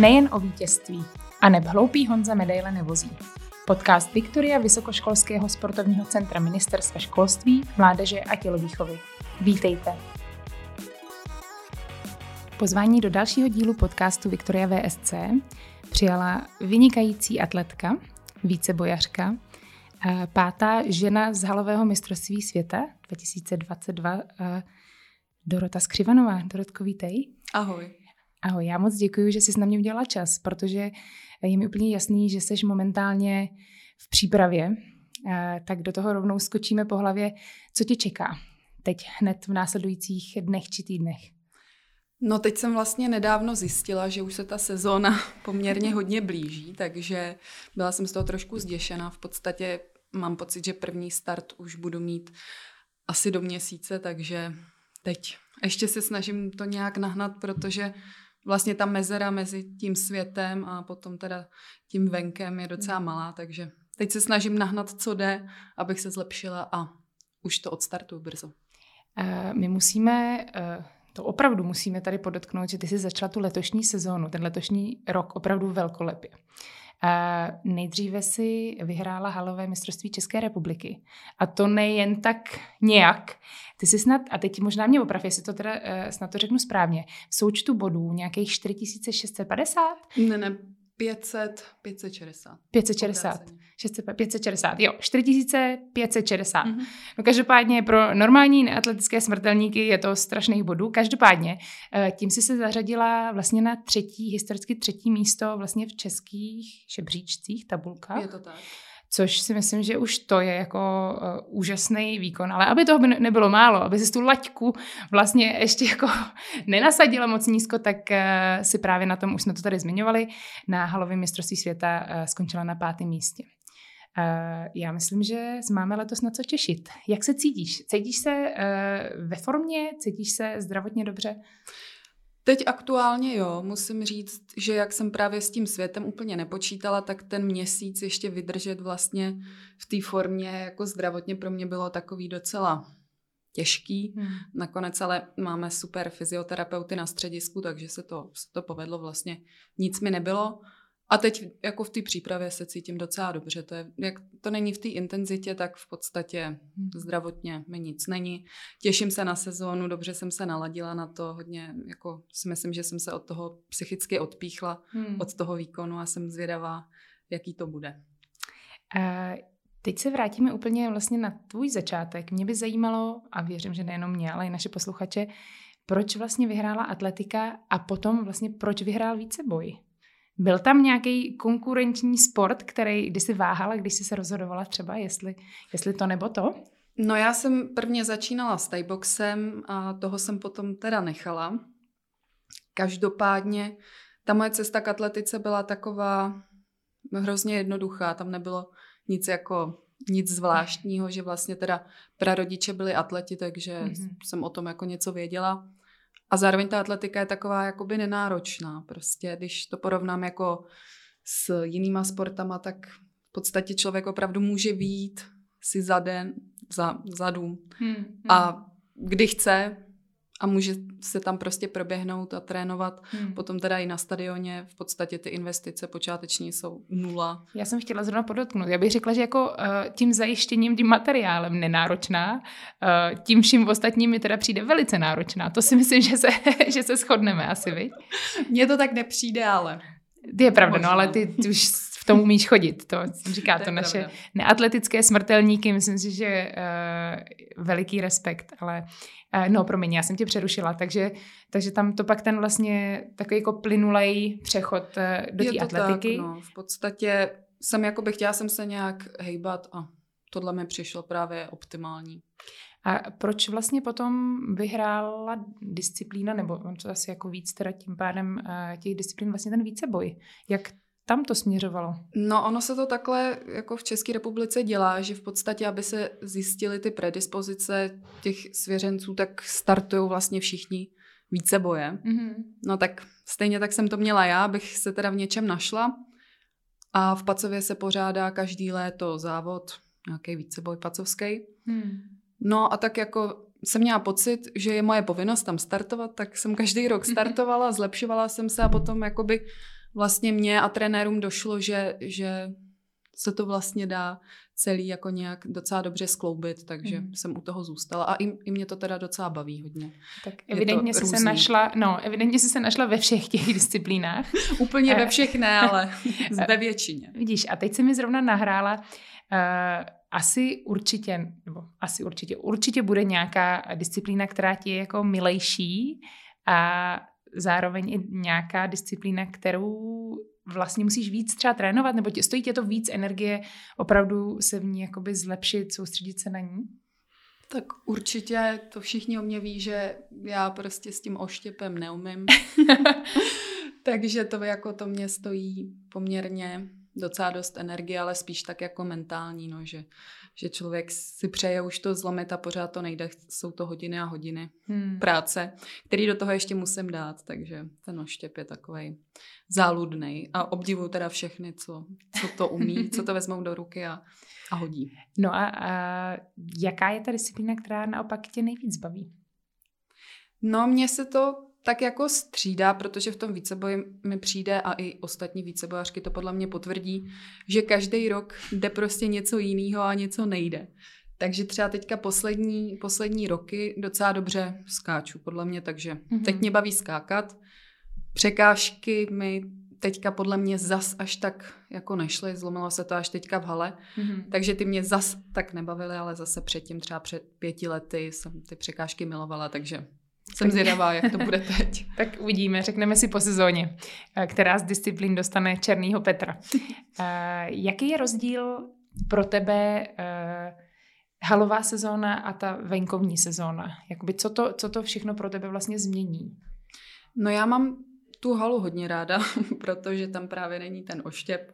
Nejen o vítězství. A neb hloupý Honza medaile nevozí. Podcast Viktoria Vysokoškolského sportovního centra Ministerstva školství, mládeže a tělovýchovy. Vítejte. Pozvání do dalšího dílu podcastu Viktoria VSC přijala vynikající atletka, vícebojařka, eh, pátá žena z halového mistrovství světa 2022, eh, Dorota Skřivanová. Dorotko, vítej. Ahoj. Ahoj, já moc děkuji, že jsi na mě udělala čas, protože je mi úplně jasný, že jsi momentálně v přípravě, eh, tak do toho rovnou skočíme po hlavě, co tě čeká teď hned v následujících dnech či týdnech. No teď jsem vlastně nedávno zjistila, že už se ta sezóna poměrně hodně blíží, takže byla jsem z toho trošku zděšená. V podstatě mám pocit, že první start už budu mít asi do měsíce, takže teď ještě se snažím to nějak nahnat, protože vlastně ta mezera mezi tím světem a potom teda tím venkem je docela hmm. malá, takže teď se snažím nahnat, co jde, abych se zlepšila a už to odstartuju brzo. Uh, my musíme, uh, to opravdu musíme tady podotknout, že ty jsi začala tu letošní sezónu, ten letošní rok opravdu velkolepě. Nejdříve si vyhrála halové mistrovství České republiky. A to nejen tak nějak. Ty jsi snad, a teď možná mě oprav, jestli to teda uh, snad to řeknu správně, v součtu bodů nějakých 4650? Ne, ne, 500, 560. 560. 600, 560, jo, 4560. Mm-hmm. No každopádně pro normální neatletické smrtelníky je to strašných bodů. Každopádně eh, tím si se zařadila vlastně na třetí, historicky třetí místo vlastně v českých šebříčcích, tabulkách. Je to tak což si myslím, že už to je jako uh, úžasný výkon. Ale aby toho by nebylo málo, aby si tu laťku vlastně ještě jako nenasadila moc nízko, tak uh, si právě na tom, už jsme to tady zmiňovali, na halovém mistrovství světa uh, skončila na pátém místě. Uh, já myslím, že máme letos na co těšit. Jak se cítíš? Cítíš se uh, ve formě? Cítíš se zdravotně dobře? Teď aktuálně jo, musím říct, že jak jsem právě s tím světem úplně nepočítala, tak ten měsíc ještě vydržet vlastně v té formě jako zdravotně pro mě bylo takový docela těžký. Hmm. Nakonec ale máme super fyzioterapeuty na středisku, takže se to, se to povedlo vlastně. Nic mi nebylo. A teď jako v té přípravě se cítím docela dobře. To, je, jak to není v té intenzitě, tak v podstatě hmm. zdravotně mi nic není. Těším se na sezónu, dobře jsem se naladila na to, hodně jako si myslím, že jsem se od toho psychicky odpíchla, hmm. od toho výkonu a jsem zvědavá, jaký to bude. Uh... Teď se vrátíme úplně vlastně na tvůj začátek. Mě by zajímalo, a věřím, že nejenom mě, ale i naše posluchače, proč vlastně vyhrála atletika a potom vlastně proč vyhrál víceboj? Byl tam nějaký konkurenční sport, který, kdy jsi váhala, když jsi se rozhodovala třeba, jestli, jestli to nebo to? No já jsem prvně začínala s tajboxem a toho jsem potom teda nechala. Každopádně ta moje cesta k atletice byla taková hrozně jednoduchá. Tam nebylo nic jako nic zvláštního, že vlastně teda prarodiče byli atleti, takže mm-hmm. jsem o tom jako něco věděla. A zároveň ta atletika je taková jakoby nenáročná. Prostě když to porovnám jako s jinýma sportama, tak v podstatě člověk opravdu může výjít si za den, za, za dům. Hmm, hmm. A kdy chce, a může se tam prostě proběhnout a trénovat. Hmm. Potom teda i na stadioně v podstatě ty investice počáteční jsou nula. Já jsem chtěla zrovna podotknout. Já bych řekla, že jako uh, tím zajištěním, tím materiálem nenáročná, uh, tím vším ostatním mi teda přijde velice náročná. To si myslím, že se, že se shodneme asi, viď? Mně to tak nepřijde, ale... Je pravda, Možná. no ale ty, ty už v tom umíš chodit. To říká to, to naše pravda. neatletické smrtelníky. Myslím si, že uh, veliký respekt, ale uh, no promiň, já jsem tě přerušila, takže, takže tam to pak ten vlastně takový jako plynulej přechod uh, do té atletiky. Tak, no. V podstatě jsem jako bych chtěla jsem se nějak hejbat a tohle mi přišlo právě optimální. A proč vlastně potom vyhrála disciplína, nebo on to asi jako víc teda tím pádem těch disciplín, vlastně ten víceboj? Jak tam to směřovalo? No, ono se to takhle jako v České republice dělá, že v podstatě, aby se zjistily ty predispozice těch svěřenců, tak startují vlastně všichni více boje. Mm-hmm. No tak stejně tak jsem to měla já, abych se teda v něčem našla. A v Pacově se pořádá každý léto závod, nějaký víceboj pacovský. Hmm. No a tak jako jsem měla pocit, že je moje povinnost tam startovat, tak jsem každý rok startovala, zlepšovala jsem se a potom jakoby vlastně mě a trenérům došlo, že, že se to vlastně dá celý jako nějak docela dobře skloubit, takže mm. jsem u toho zůstala a i, i mě to teda docela baví hodně. Tak evidentně jsi se našla, no, evidentně jsi se našla ve všech těch disciplínách. Úplně ve všech ne, ale ve většině. Vidíš, a teď se mi zrovna nahrála uh, asi určitě, nebo asi určitě, určitě bude nějaká disciplína, která ti je jako milejší a zároveň i nějaká disciplína, kterou vlastně musíš víc třeba trénovat, nebo tě, stojí tě to víc energie opravdu se v ní jakoby zlepšit, soustředit se na ní? Tak určitě to všichni o mě ví, že já prostě s tím oštěpem neumím. Takže to jako to mě stojí poměrně docela dost energie, ale spíš tak jako mentální, no, že, že člověk si přeje už to zlomit a pořád to nejde. Jsou to hodiny a hodiny hmm. práce, který do toho ještě musím dát, takže ten oštěp je takový záludný. A obdivuju teda všechny, co, co to umí, co to vezmou do ruky a, a hodí. No a, a jaká je ta disciplína, která naopak tě nejvíc baví? No, mně se to tak jako střídá, protože v tom víceboji mi přijde a i ostatní vícebojařky to podle mě potvrdí, že každý rok jde prostě něco jiného a něco nejde. Takže třeba teďka poslední, poslední roky docela dobře skáču, podle mě, takže mm-hmm. teď mě baví skákat. Překážky mi teďka podle mě zas až tak jako nešly, zlomilo se to až teďka v hale, mm-hmm. takže ty mě zas tak nebavily, ale zase předtím třeba před pěti lety jsem ty překážky milovala, takže jsem zvědavá, jak to bude teď. tak uvidíme, řekneme si po sezóně, eh, která z disciplín dostane Černýho Petra. Eh, jaký je rozdíl pro tebe eh, halová sezóna a ta venkovní sezóna? Jakoby co, to, co to všechno pro tebe vlastně změní? No já mám tu halu hodně ráda, protože tam právě není ten oštěp.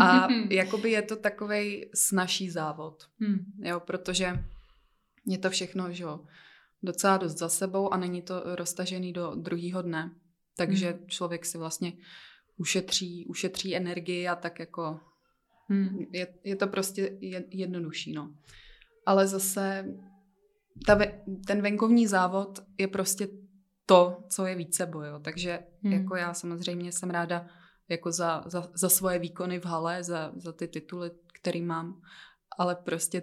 A jakoby je to takovej snažší závod. Hmm. Jo, protože je to všechno, že jo, docela dost za sebou a není to roztažený do druhého dne. Takže hmm. člověk si vlastně ušetří, ušetří energii a tak jako hmm. je, je to prostě jednodušší. No. Ale zase ta, ten venkovní závod je prostě to, co je více bojo. Takže hmm. jako já samozřejmě jsem ráda jako za, za, za svoje výkony v hale, za, za ty tituly, který mám, ale prostě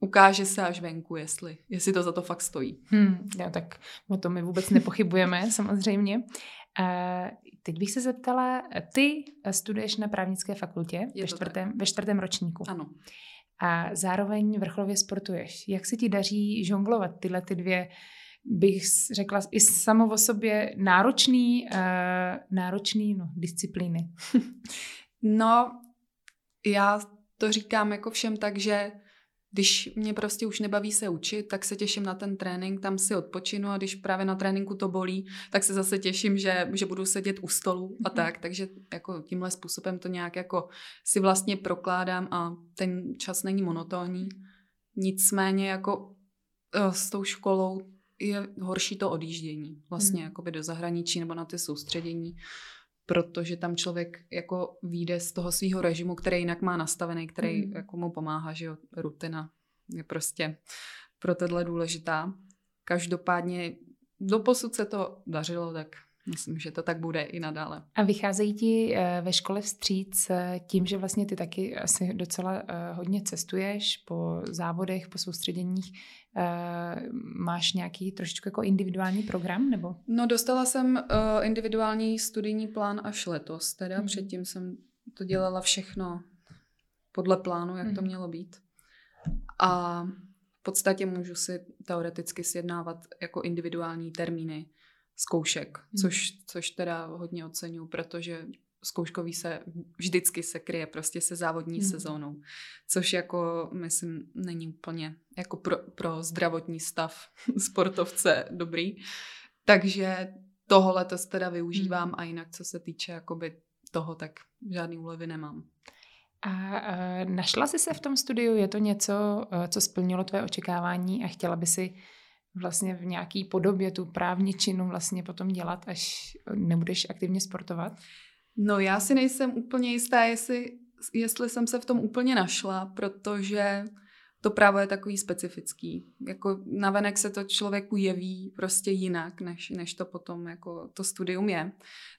ukáže se až venku, jestli, jestli to za to fakt stojí. Hmm, já, tak o tom my vůbec nepochybujeme, samozřejmě. Uh, teď bych se zeptala, ty studuješ na právnické fakultě ve čtvrtém, ve čtvrtém ročníku. Ano. A zároveň vrcholově sportuješ. Jak se ti daří žonglovat tyhle ty dvě, bych řekla, i samo o sobě náročný, uh, náročný no, disciplíny? no, já to říkám jako všem tak, že když mě prostě už nebaví se učit, tak se těším na ten trénink, tam si odpočinu a když právě na tréninku to bolí, tak se zase těším, že, že budu sedět u stolu a mm-hmm. tak, takže jako tímhle způsobem to nějak jako si vlastně prokládám a ten čas není monotónní. Nicméně jako eh, s tou školou je horší to odjíždění vlastně mm. jakoby do zahraničí nebo na ty soustředění, protože tam člověk jako vyjde z toho svého režimu, který jinak má nastavený, který mm. jako mu pomáhá, že jo, rutina je prostě pro tohle důležitá. Každopádně doposud se to dařilo, tak Myslím, že to tak bude i nadále. A vycházejí ti eh, ve škole vstříc eh, tím, že vlastně ty taky asi docela eh, hodně cestuješ po závodech, po soustředěních. Máš nějaký trošičku jako individuální program? nebo? No dostala jsem individuální studijní plán až letos. Teda mm-hmm. předtím jsem to dělala všechno podle plánu, jak mm-hmm. to mhm. mělo být. A v podstatě můžu si teoreticky sjednávat jako individuální termíny zkoušek, hmm. což, což teda hodně oceňuji, protože zkouškový se vždycky se kryje prostě se závodní hmm. sezónou, což jako myslím není úplně jako pro, pro zdravotní stav sportovce dobrý. Takže toho letos teda využívám hmm. a jinak co se týče jakoby toho, tak žádný úlevy nemám. A uh, našla jsi se v tom studiu? Je to něco, uh, co splnilo tvé očekávání a chtěla by si vlastně v nějaký podobě tu právničinu vlastně potom dělat, až nebudeš aktivně sportovat? No já si nejsem úplně jistá, jestli, jestli jsem se v tom úplně našla, protože to právo je takový specifický. Jako navenek se to člověku jeví prostě jinak, než, než to potom jako to studium je.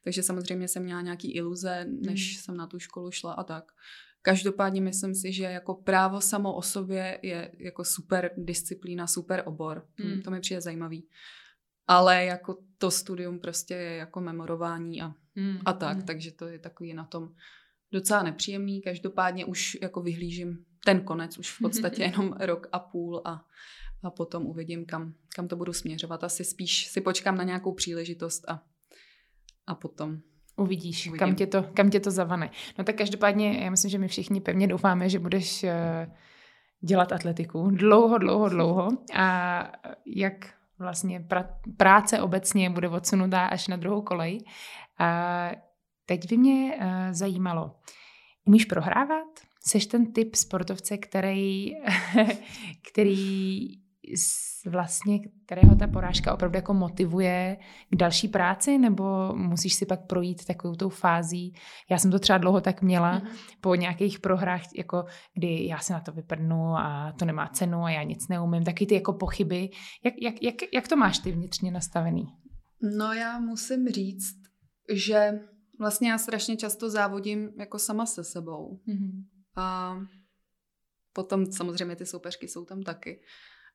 Takže samozřejmě jsem měla nějaký iluze, než hmm. jsem na tu školu šla a tak. Každopádně myslím si, že jako právo samo o sobě je jako super disciplína, super obor. Hmm. To mi přijde zajímavý. Ale jako to studium prostě je jako memorování a, hmm. a tak, hmm. takže to je takový na tom docela nepříjemný. Každopádně už jako vyhlížím ten konec, už v podstatě jenom rok a půl a, a potom uvidím, kam, kam to budu směřovat. Asi spíš si počkám na nějakou příležitost a, a potom Uvidíš, Uvidím. kam tě, to, kam tě to zavane. No tak každopádně, já myslím, že my všichni pevně doufáme, že budeš eh, dělat atletiku dlouho, dlouho, dlouho a jak vlastně pra, práce obecně bude odsunutá až na druhou kolej. A teď by mě uh, zajímalo, umíš prohrávat? Seš ten typ sportovce, který, který vlastně, kterého ta porážka opravdu jako motivuje k další práci, nebo musíš si pak projít takovou tou fází. Já jsem to třeba dlouho tak měla mm-hmm. po nějakých prohrách, jako kdy já se na to vyprdnu a to nemá cenu a já nic neumím, taky ty jako pochyby. Jak, jak, jak, jak to máš ty vnitřně nastavený? No já musím říct, že vlastně já strašně často závodím jako sama se sebou. Mm-hmm. A potom samozřejmě ty soupeřky jsou tam taky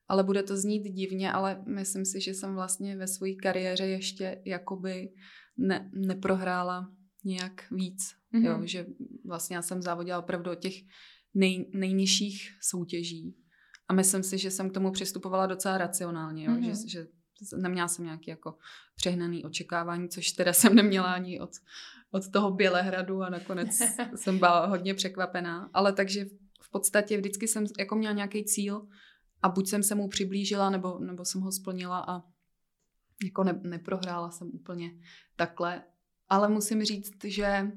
ale bude to znít divně, ale myslím si, že jsem vlastně ve své kariéře ještě jakoby ne, neprohrála nějak víc. Mm-hmm. Jo, že vlastně já jsem závodila opravdu od těch nej, nejnižších soutěží. A myslím si, že jsem k tomu přistupovala docela racionálně, jo? Mm-hmm. Že, že neměla jsem nějaký jako přehnaný očekávání, což teda jsem neměla ani od, od toho Bělehradu a nakonec jsem byla hodně překvapená. Ale takže v podstatě vždycky jsem jako měla nějaký cíl, a buď jsem se mu přiblížila, nebo, nebo jsem ho splnila a jako ne, neprohrála jsem úplně takhle. Ale musím říct, že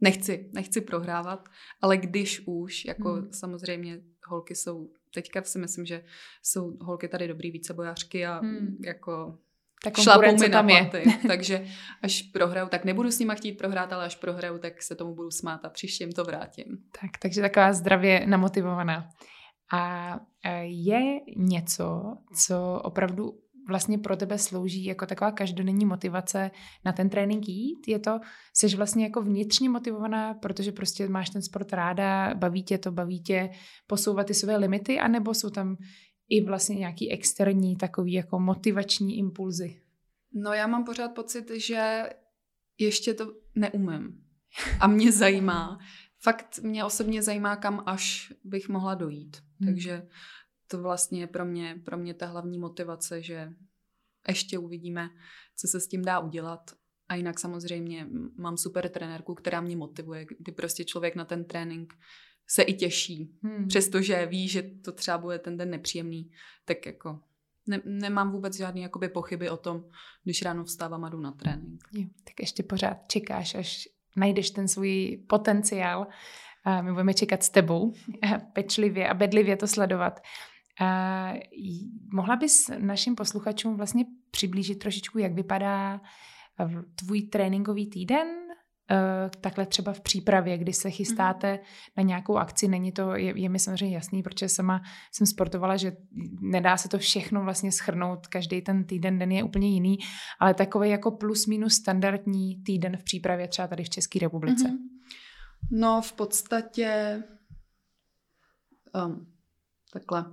nechci, nechci prohrávat, ale když už, jako hmm. samozřejmě holky jsou, teďka si myslím, že jsou holky tady dobrý vícebojářky a hmm. jako ta šlapou mi tam je. takže až prohraju, tak nebudu s nima chtít prohrát, ale až prohraju, tak se tomu budu smát a příště jim to vrátím. Tak, takže taková zdravě namotivovaná. A e, je něco, co opravdu vlastně pro tebe slouží jako taková každodenní motivace na ten trénink jít? Je to, jsi vlastně jako vnitřně motivovaná, protože prostě máš ten sport ráda, baví tě to, baví tě posouvat ty své limity, anebo jsou tam i vlastně nějaký externí takový jako motivační impulzy? No já mám pořád pocit, že ještě to neumím. A mě zajímá, fakt mě osobně zajímá, kam až bych mohla dojít. Hmm. Takže to vlastně je pro mě, pro mě ta hlavní motivace, že ještě uvidíme, co se s tím dá udělat. A jinak samozřejmě mám super trenérku, která mě motivuje, kdy prostě člověk na ten trénink se i těší. Hmm. Přestože ví, že to třeba bude ten den nepříjemný, tak jako ne, nemám vůbec žádné jakoby pochyby o tom, když ráno vstávám a jdu na trénink. Jo, tak ještě pořád čekáš, až najdeš ten svůj potenciál. My budeme čekat s tebou, pečlivě a bedlivě to sledovat. A mohla bys našim posluchačům vlastně přiblížit trošičku, jak vypadá tvůj tréninkový týden, takhle třeba v přípravě, kdy se chystáte mm. na nějakou akci, není to, je, je mi samozřejmě jasný, protože sama jsem sportovala, že nedá se to všechno vlastně schrnout, každý ten týden, den je úplně jiný, ale takový jako plus minus standardní týden v přípravě třeba tady v České republice. Mm-hmm. No v podstatě um, takhle.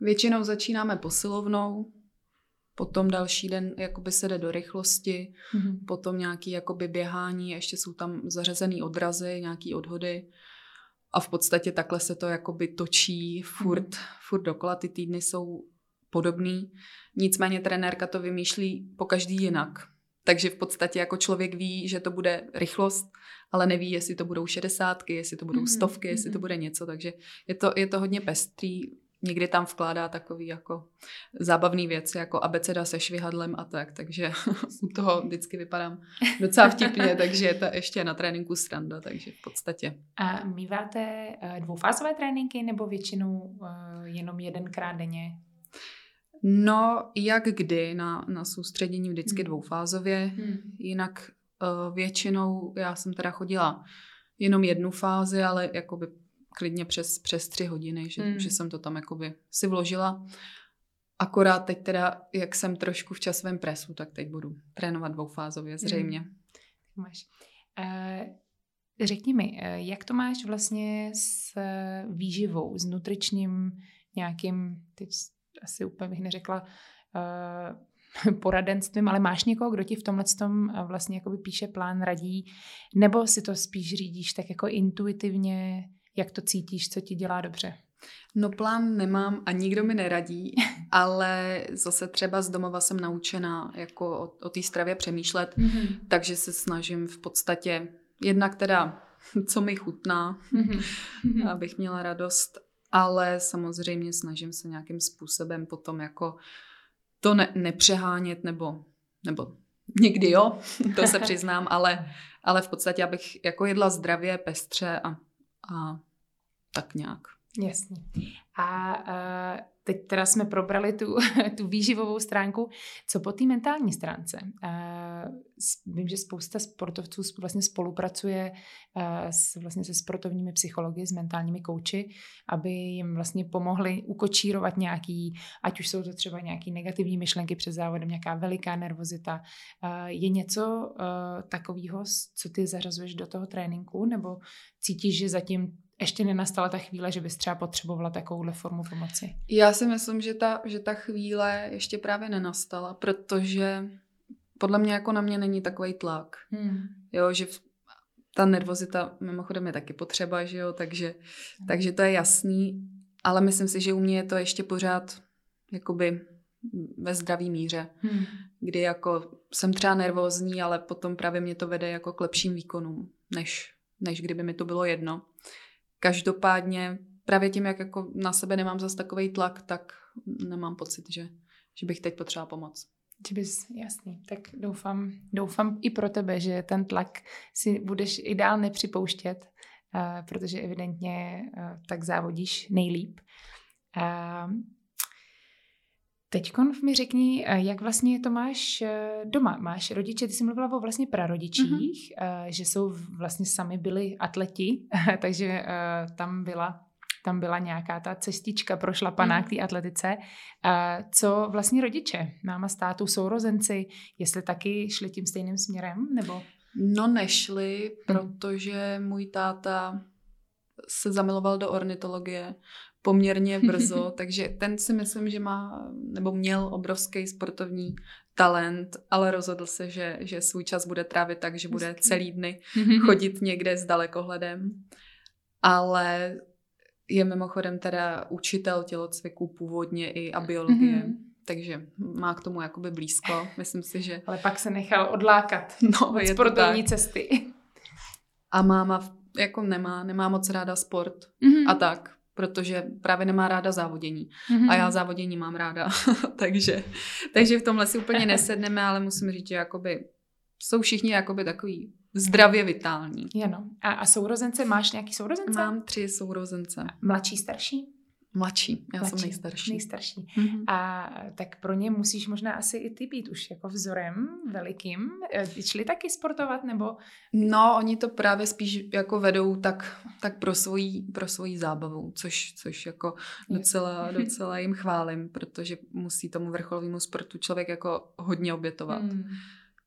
Většinou začínáme posilovnou, potom další den jakoby se jde do rychlosti, mm-hmm. potom nějaký jakoby běhání, ještě jsou tam zařazený odrazy, nějaký odhody a v podstatě takhle se to jakoby točí furt, mm-hmm. furt dokola, ty týdny jsou podobný, nicméně trenérka to vymýšlí po každý jinak. Takže v podstatě jako člověk ví, že to bude rychlost, ale neví, jestli to budou šedesátky, jestli to budou mhm, stovky, jestli to bude něco, takže je to, je to hodně pestrý někdy tam vkládá takový jako zábavný věci, jako abeceda se švihadlem a tak, takže u toho vždycky vypadám docela vtipně, takže je to ještě na tréninku sranda, takže v podstatě. A míváte eh, dvoufázové tréninky nebo většinou eh, jenom jedenkrát denně? No, jak kdy, na, na soustředění vždycky hmm. dvoufázově, hmm. jinak uh, většinou, já jsem teda chodila jenom jednu fázi, ale jakoby klidně přes, přes tři hodiny, že, mm. že jsem to tam jakoby si vložila. Akorát teď teda, jak jsem trošku v časovém presu, tak teď budu trénovat dvoufázově zřejmě. Mm. Máš. Uh, řekni mi, eh, jak to máš vlastně s výživou, s nutričním nějakým, teď asi úplně bych neřekla, uh, poradenstvím, ale máš někoho, kdo ti v tomhle tom vlastně jakoby píše plán, radí, nebo si to spíš řídíš tak jako intuitivně, jak to cítíš, co ti dělá dobře? No plán nemám a nikdo mi neradí, ale zase třeba z domova jsem naučena jako o, o té stravě přemýšlet, mm-hmm. takže se snažím v podstatě jednak teda, co mi chutná, mm-hmm. abych měla radost, ale samozřejmě snažím se nějakým způsobem potom jako to ne, nepřehánět nebo, nebo někdy jo, to se přiznám, ale, ale v podstatě abych jako jedla zdravě, pestře a, a tak nějak. Jasně. A uh, teď teda jsme probrali tu, tu výživovou stránku. Co po té mentální stránce? Uh, vím, že spousta sportovců vlastně spolupracuje uh, s, vlastně se sportovními psychologi, s mentálními kouči, aby jim vlastně pomohli ukočírovat nějaký, ať už jsou to třeba nějaké negativní myšlenky před závodem, nějaká veliká nervozita. Uh, je něco uh, takového, co ty zařazuješ do toho tréninku, nebo cítíš, že zatím ještě nenastala ta chvíle, že bys třeba potřebovala takovouhle formu pomoci? Já si myslím, že ta, že ta chvíle ještě právě nenastala, protože podle mě jako na mě není takový tlak. Hmm. Jo, že ta nervozita mimochodem je taky potřeba, že jo, takže, hmm. takže to je jasný, ale myslím si, že u mě je to ještě pořád jakoby ve zdravý míře, hmm. kdy jako jsem třeba nervózní, ale potom právě mě to vede jako k lepším výkonům, než, než kdyby mi to bylo jedno. Každopádně právě tím, jak jako na sebe nemám zase takový tlak, tak nemám pocit, že, že bych teď potřeba pomoc. Že bys, jasný, tak doufám, doufám i pro tebe, že ten tlak si budeš i dál nepřipouštět, uh, protože evidentně uh, tak závodíš nejlíp. Teď mi řekni, jak vlastně to máš doma. Máš rodiče, ty jsi mluvila o vlastně prarodičích, mm-hmm. že jsou vlastně sami byli atleti, takže tam byla tam byla nějaká ta cestička prošlapaná mm. k té atletice. Co vlastně rodiče, máma státu, sourozenci, jestli taky šli tím stejným směrem, nebo? No nešli, mm. protože můj táta se zamiloval do ornitologie poměrně brzo, takže ten si myslím, že má, nebo měl obrovský sportovní talent, ale rozhodl se, že, že svůj čas bude trávit tak, že bude celý dny chodit někde s dalekohledem. Ale je mimochodem teda učitel tělocviku původně i a biologie. Mm-hmm. Takže má k tomu jakoby blízko. Myslím si, že... Ale pak se nechal odlákat no, od sportovní cesty. A máma jako nemá, nemá moc ráda sport mm-hmm. a tak protože právě nemá ráda závodění. Mm-hmm. A já závodění mám ráda. takže, takže v tomhle si úplně nesedneme, ale musím říct, že jakoby jsou všichni jakoby takový zdravě vitální. Ano. A, a sourozence, máš nějaký sourozence? Mám tři sourozence. Mladší, starší? Mladší, já Mladší, jsem nejstarší. Nejstarší. Mm-hmm. A tak pro ně musíš možná asi i ty být už jako vzorem velikým. E, šli taky sportovat nebo? No, oni to právě spíš jako vedou tak, tak pro svoji, pro svoji zábavu, což, což jako docela, docela jim chválím, protože musí tomu vrcholovému sportu člověk jako hodně obětovat. Mm.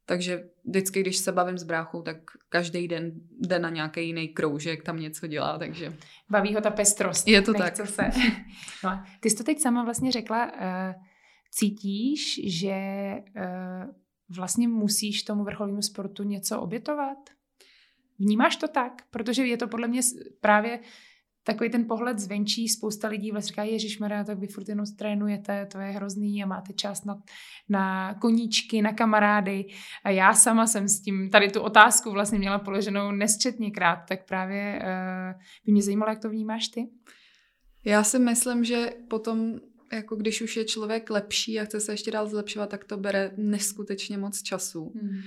Takže vždycky, když se bavím s bráchou, tak každý den jde na nějaký jiný kroužek, tam něco dělá, takže... Baví ho ta pestrost. Je to tak. Se. No, ty jsi to teď sama vlastně řekla, uh, cítíš, že uh, vlastně musíš tomu vrcholnému sportu něco obětovat? Vnímáš to tak? Protože je to podle mě právě takový ten pohled zvenčí, spousta lidí vlastně říká, Ježíš Maria, tak vy furt jenom trénujete, to je hrozný a máte čas na, na koníčky, na kamarády. A já sama jsem s tím, tady tu otázku vlastně měla položenou nesčetněkrát, tak právě uh, by mě zajímalo, jak to vnímáš ty? Já si myslím, že potom jako když už je člověk lepší a chce se ještě dál zlepšovat, tak to bere neskutečně moc času. Hmm.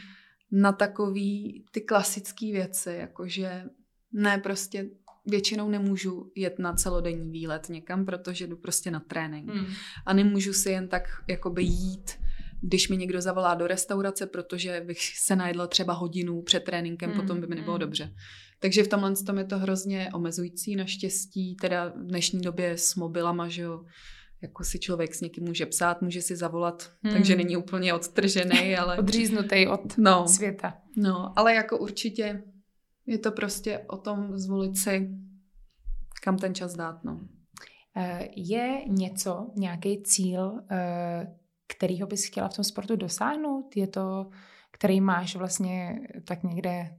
Na takový ty klasické věci, jakože ne prostě většinou nemůžu jet na celodenní výlet někam, protože jdu prostě na trénink. Mm. A nemůžu si jen tak jakoby jít, když mi někdo zavolá do restaurace, protože bych se najedla třeba hodinu před tréninkem, mm. potom by mi nebylo mm. dobře. Takže v tomhle tom je to hrozně omezující naštěstí, teda v dnešní době s mobilama, že jo, jako si člověk s někým může psát, může si zavolat, hmm. takže není úplně odtržený, ale... Odříznutý od no, světa. No, ale jako určitě je to prostě o tom zvolit si, kam ten čas dát, no. Eh, je něco, nějaký cíl, eh, kterýho bys chtěla v tom sportu dosáhnout? Je to, který máš vlastně tak někde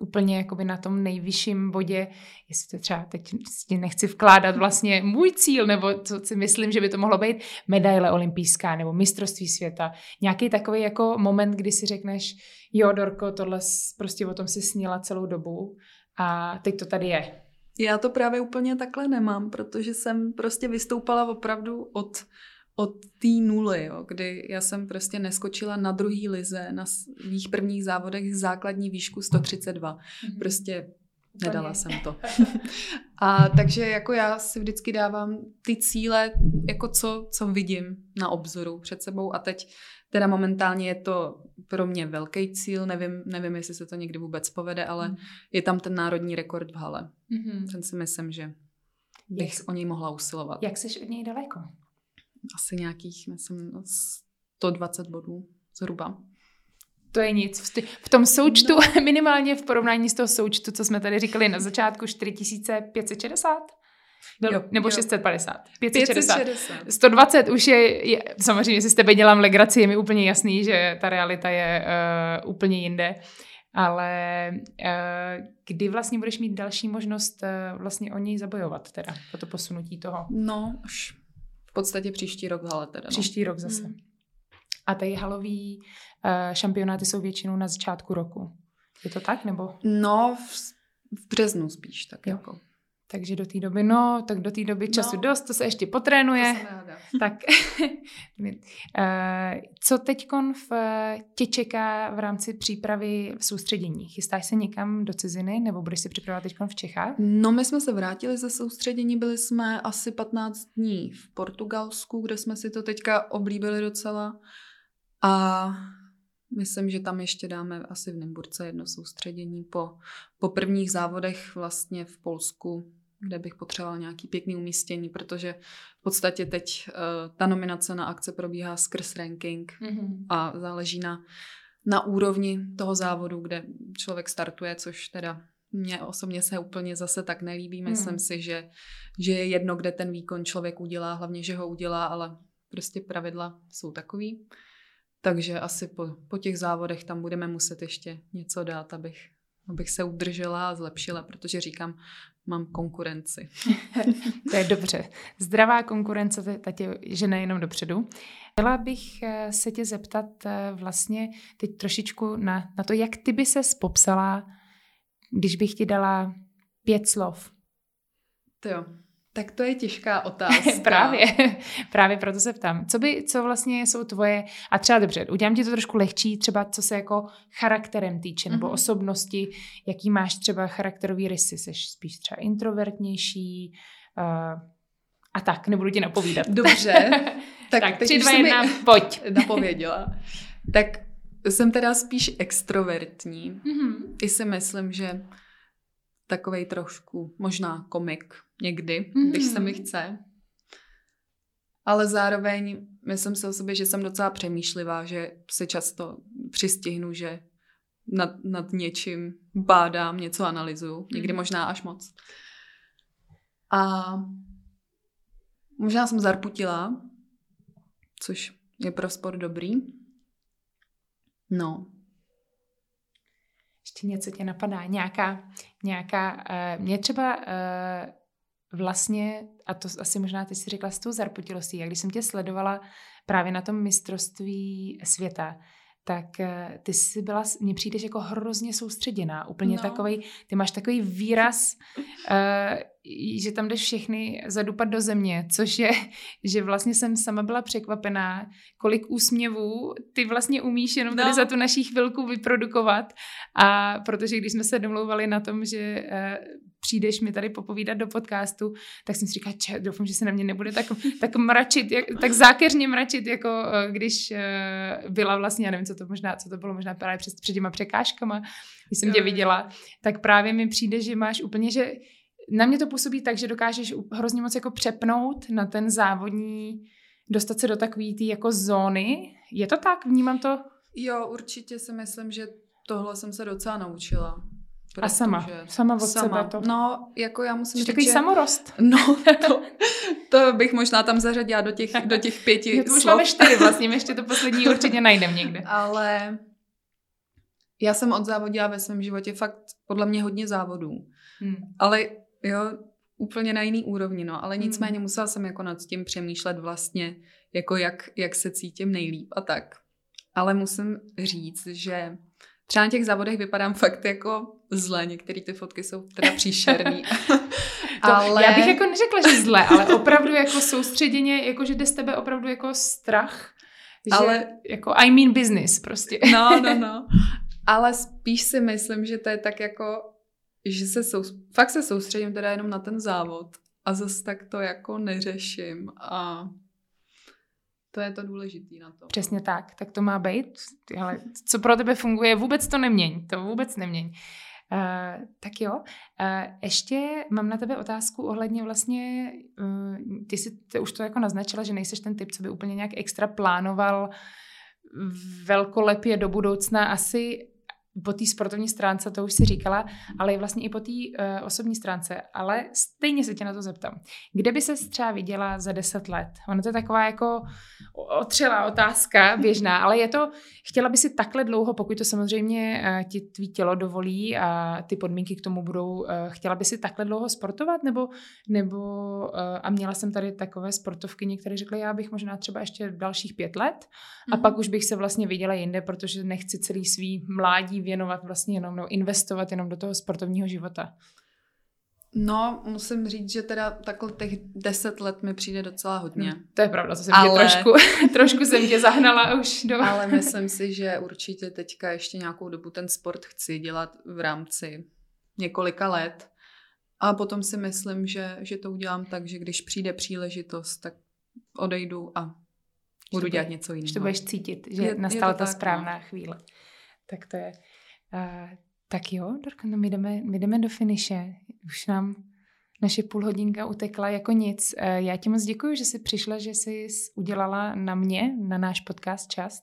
úplně jakoby na tom nejvyšším bodě, jestli to třeba teď nechci vkládat vlastně můj cíl, nebo co si myslím, že by to mohlo být, medaile olympijská nebo mistrovství světa. Nějaký takový jako moment, kdy si řekneš, jo, Dorko, tohle prostě o tom si snila celou dobu a teď to tady je. Já to právě úplně takhle nemám, protože jsem prostě vystoupala opravdu od od té nuly, jo, kdy já jsem prostě neskočila na druhý lize na svých prvních závodech základní výšku 132. Mm-hmm. Prostě nedala jsem to. A takže jako já si vždycky dávám ty cíle, jako co, co vidím na obzoru před sebou a teď teda momentálně je to pro mě velký cíl, nevím, nevím jestli se to někdy vůbec povede, ale mm. je tam ten národní rekord v hale. Mm-hmm. Ten si myslím, že bych jak, o něj mohla usilovat. Jak jsi od něj daleko? Asi nějakých, myslím, 120 bodů zhruba. To je nic. V tom součtu, no. minimálně v porovnání s toho součtu, co jsme tady říkali na začátku, 4560? Byl, jo, nebo jo. 650. 560. 560. 120 už je, je, samozřejmě, si s tebe dělám legraci, je mi úplně jasný, že ta realita je uh, úplně jinde. Ale uh, kdy vlastně budeš mít další možnost uh, vlastně o něj zabojovat teda, po to posunutí toho? No, už v podstatě příští rok v hale teda. No. Příští rok zase. Hmm. A ty halový uh, šampionáty jsou většinou na začátku roku. Je to tak, nebo? No, v, v březnu spíš, tak jo. jako. Takže do té doby, no, tak do té doby času no, dost, to se ještě potrénuje. To tak, eh, co teď v tě čeká v rámci přípravy v soustředění? Chystáš se někam do ciziny nebo budeš si připravovat teď v Čechách? No, my jsme se vrátili ze soustředění, byli jsme asi 15 dní v Portugalsku, kde jsme si to teďka oblíbili docela. A Myslím, že tam ještě dáme asi v Nymburce jedno soustředění po, po prvních závodech vlastně v Polsku kde bych potřebovala nějaký pěkný umístění, protože v podstatě teď uh, ta nominace na akce probíhá skrz ranking mm-hmm. a záleží na, na úrovni toho závodu, kde člověk startuje, což teda mně osobně se úplně zase tak nelíbí. Myslím mm. si, že, že je jedno, kde ten výkon člověk udělá, hlavně, že ho udělá, ale prostě pravidla jsou takový. Takže asi po, po těch závodech tam budeme muset ještě něco dát, abych, abych se udržela a zlepšila, protože říkám, mám konkurenci. to je dobře. Zdravá konkurence, ta tě žene jenom dopředu. Chtěla bych eh, se tě zeptat eh, vlastně teď trošičku na, na to, jak ty by se popsala, když bych ti dala pět slov. To jo. Tak to je těžká otázka. právě, právě proto se ptám. Co, by, co vlastně jsou tvoje, a třeba dobře, udělám ti to trošku lehčí, třeba co se jako charakterem týče, mm-hmm. nebo mhm. osobnosti, jaký máš třeba charakterový rysy, jsi spíš třeba introvertnější uh, a tak, nebudu ti napovídat. Dobře. tak, tak tři, dva, jedna, pojď. Napověděla. tak jsem teda spíš extrovertní. Mm-hmm. I si myslím, že takovej trošku, možná komik někdy, mm. když se mi chce. Ale zároveň myslím si o sobě, že jsem docela přemýšlivá, že se často přistihnu, že nad, nad něčím bádám, něco analyzuju, někdy mhm. možná až moc. A možná jsem zarputila, což je pro sport dobrý. No, ještě něco tě napadá, nějaká, nějaká, uh, mě třeba uh, vlastně, a to asi možná ty si řekla s tou zarputilostí, jak když jsem tě sledovala právě na tom mistrovství světa, tak eh, ty jsi byla, mně přijdeš jako hrozně soustředěná, úplně no. takový, ty máš takový výraz, uh, že tam jdeš všechny zadupat do země, což je, že vlastně jsem sama byla překvapená, kolik úsměvů ty vlastně umíš jenom tady no. za tu naší chvilku vyprodukovat a protože když jsme se domlouvali na tom, že uh, přijdeš mi tady popovídat do podcastu, tak jsem si říkala, če, doufám, že se na mě nebude tak, tak mračit, jak, tak zákeřně mračit, jako uh, když uh, byla vlastně, já nevím, co to možná, co to bylo možná právě před, před těma překážkama, když jsem tě viděla, tak právě mi přijde, že máš úplně, že na mě to působí tak, že dokážeš hrozně moc jako přepnout na ten závodní, dostat se do takové té jako zóny. Je to tak? Vnímám to? Jo, určitě si myslím, že tohle jsem se docela naučila. A sama, sama od sama. sebe to. No, jako já musím říct, takový že... samorost. No, to, to bych možná tam zařadila do těch, do těch pěti jo, to máme čtyři vlastně, ještě to poslední určitě najdeme někde. Ale já jsem odzávodila ve svém životě fakt podle mě hodně závodů. Hmm. Ale jo, úplně na jiný úrovni, no, ale nicméně hmm. musela jsem jako nad tím přemýšlet vlastně, jako jak, jak se cítím nejlíp a tak. Ale musím říct, že třeba na těch závodech vypadám fakt jako zle, některé ty fotky jsou teda příšerný. ale... Já bych jako neřekla, že zle, ale opravdu jako soustředěně, jako že jde z tebe opravdu jako strach, že ale... jako I mean business prostě. no, no, no. Ale spíš si myslím, že to je tak jako že se sou, fakt se soustředím teda jenom na ten závod a zase tak to jako neřeším a to je to důležité na to. Přesně tak, tak to má být. Ale co pro tebe funguje, vůbec to neměň, to vůbec neměň. Uh, tak jo, uh, ještě mám na tebe otázku ohledně vlastně, uh, ty si ty už to jako naznačila, že nejseš ten typ, co by úplně nějak extra plánoval velkolepě do budoucna. Asi po té sportovní stránce, to už si říkala, ale i vlastně i po té uh, osobní stránce. Ale stejně se tě na to zeptám. Kde by se třeba viděla za deset let? Ono to je taková jako otřelá otázka, běžná, ale je to, chtěla by si takhle dlouho, pokud to samozřejmě uh, ti tvý tělo dovolí a ty podmínky k tomu budou, uh, chtěla by si takhle dlouho sportovat? Nebo, nebo uh, a měla jsem tady takové sportovky, které řekly, já bych možná třeba ještě dalších pět let a mm-hmm. pak už bych se vlastně viděla jinde, protože nechci celý svý mládí věnovat vlastně jenom, nebo investovat jenom do toho sportovního života? No, musím říct, že teda takhle těch deset let mi přijde docela hodně. Hmm, to je pravda, to jsem Ale... tě trošku, trošku jsem tě zahnala už do... Ale myslím si, že určitě teďka ještě nějakou dobu ten sport chci dělat v rámci několika let. A potom si myslím, že, že to udělám tak, že když přijde příležitost, tak odejdu a budu dělat něco jiného. Že to budeš cítit, že je, nastala je ta tak, správná no. chvíle. Tak to je... Uh, tak jo, Dorka, no my jdeme, my jdeme do finiše. Už nám naše půl hodinka utekla jako nic. Uh, já ti moc děkuji, že jsi přišla, že jsi udělala na mě, na náš podcast čas.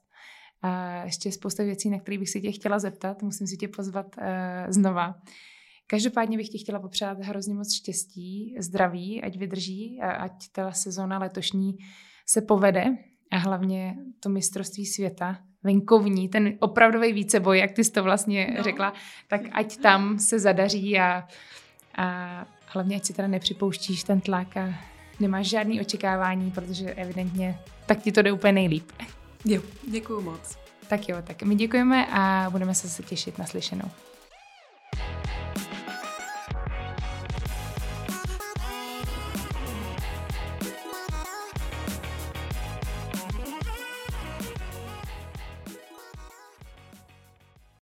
A ještě spousta věcí, na které bych si tě chtěla zeptat. Musím si tě pozvat uh, znova. Každopádně bych ti chtěla popřát hrozně moc štěstí, zdraví, ať vydrží, a ať ta sezóna letošní se povede a hlavně to mistrovství světa venkovní, ten opravdový víceboj, jak ty jsi to vlastně no. řekla, tak ať tam se zadaří a, a hlavně ať si teda nepřipouštíš ten tlak a nemáš žádný očekávání, protože evidentně tak ti to jde úplně nejlíp. Jo, děkuji moc. Tak jo, tak my děkujeme a budeme se těšit na slyšenou.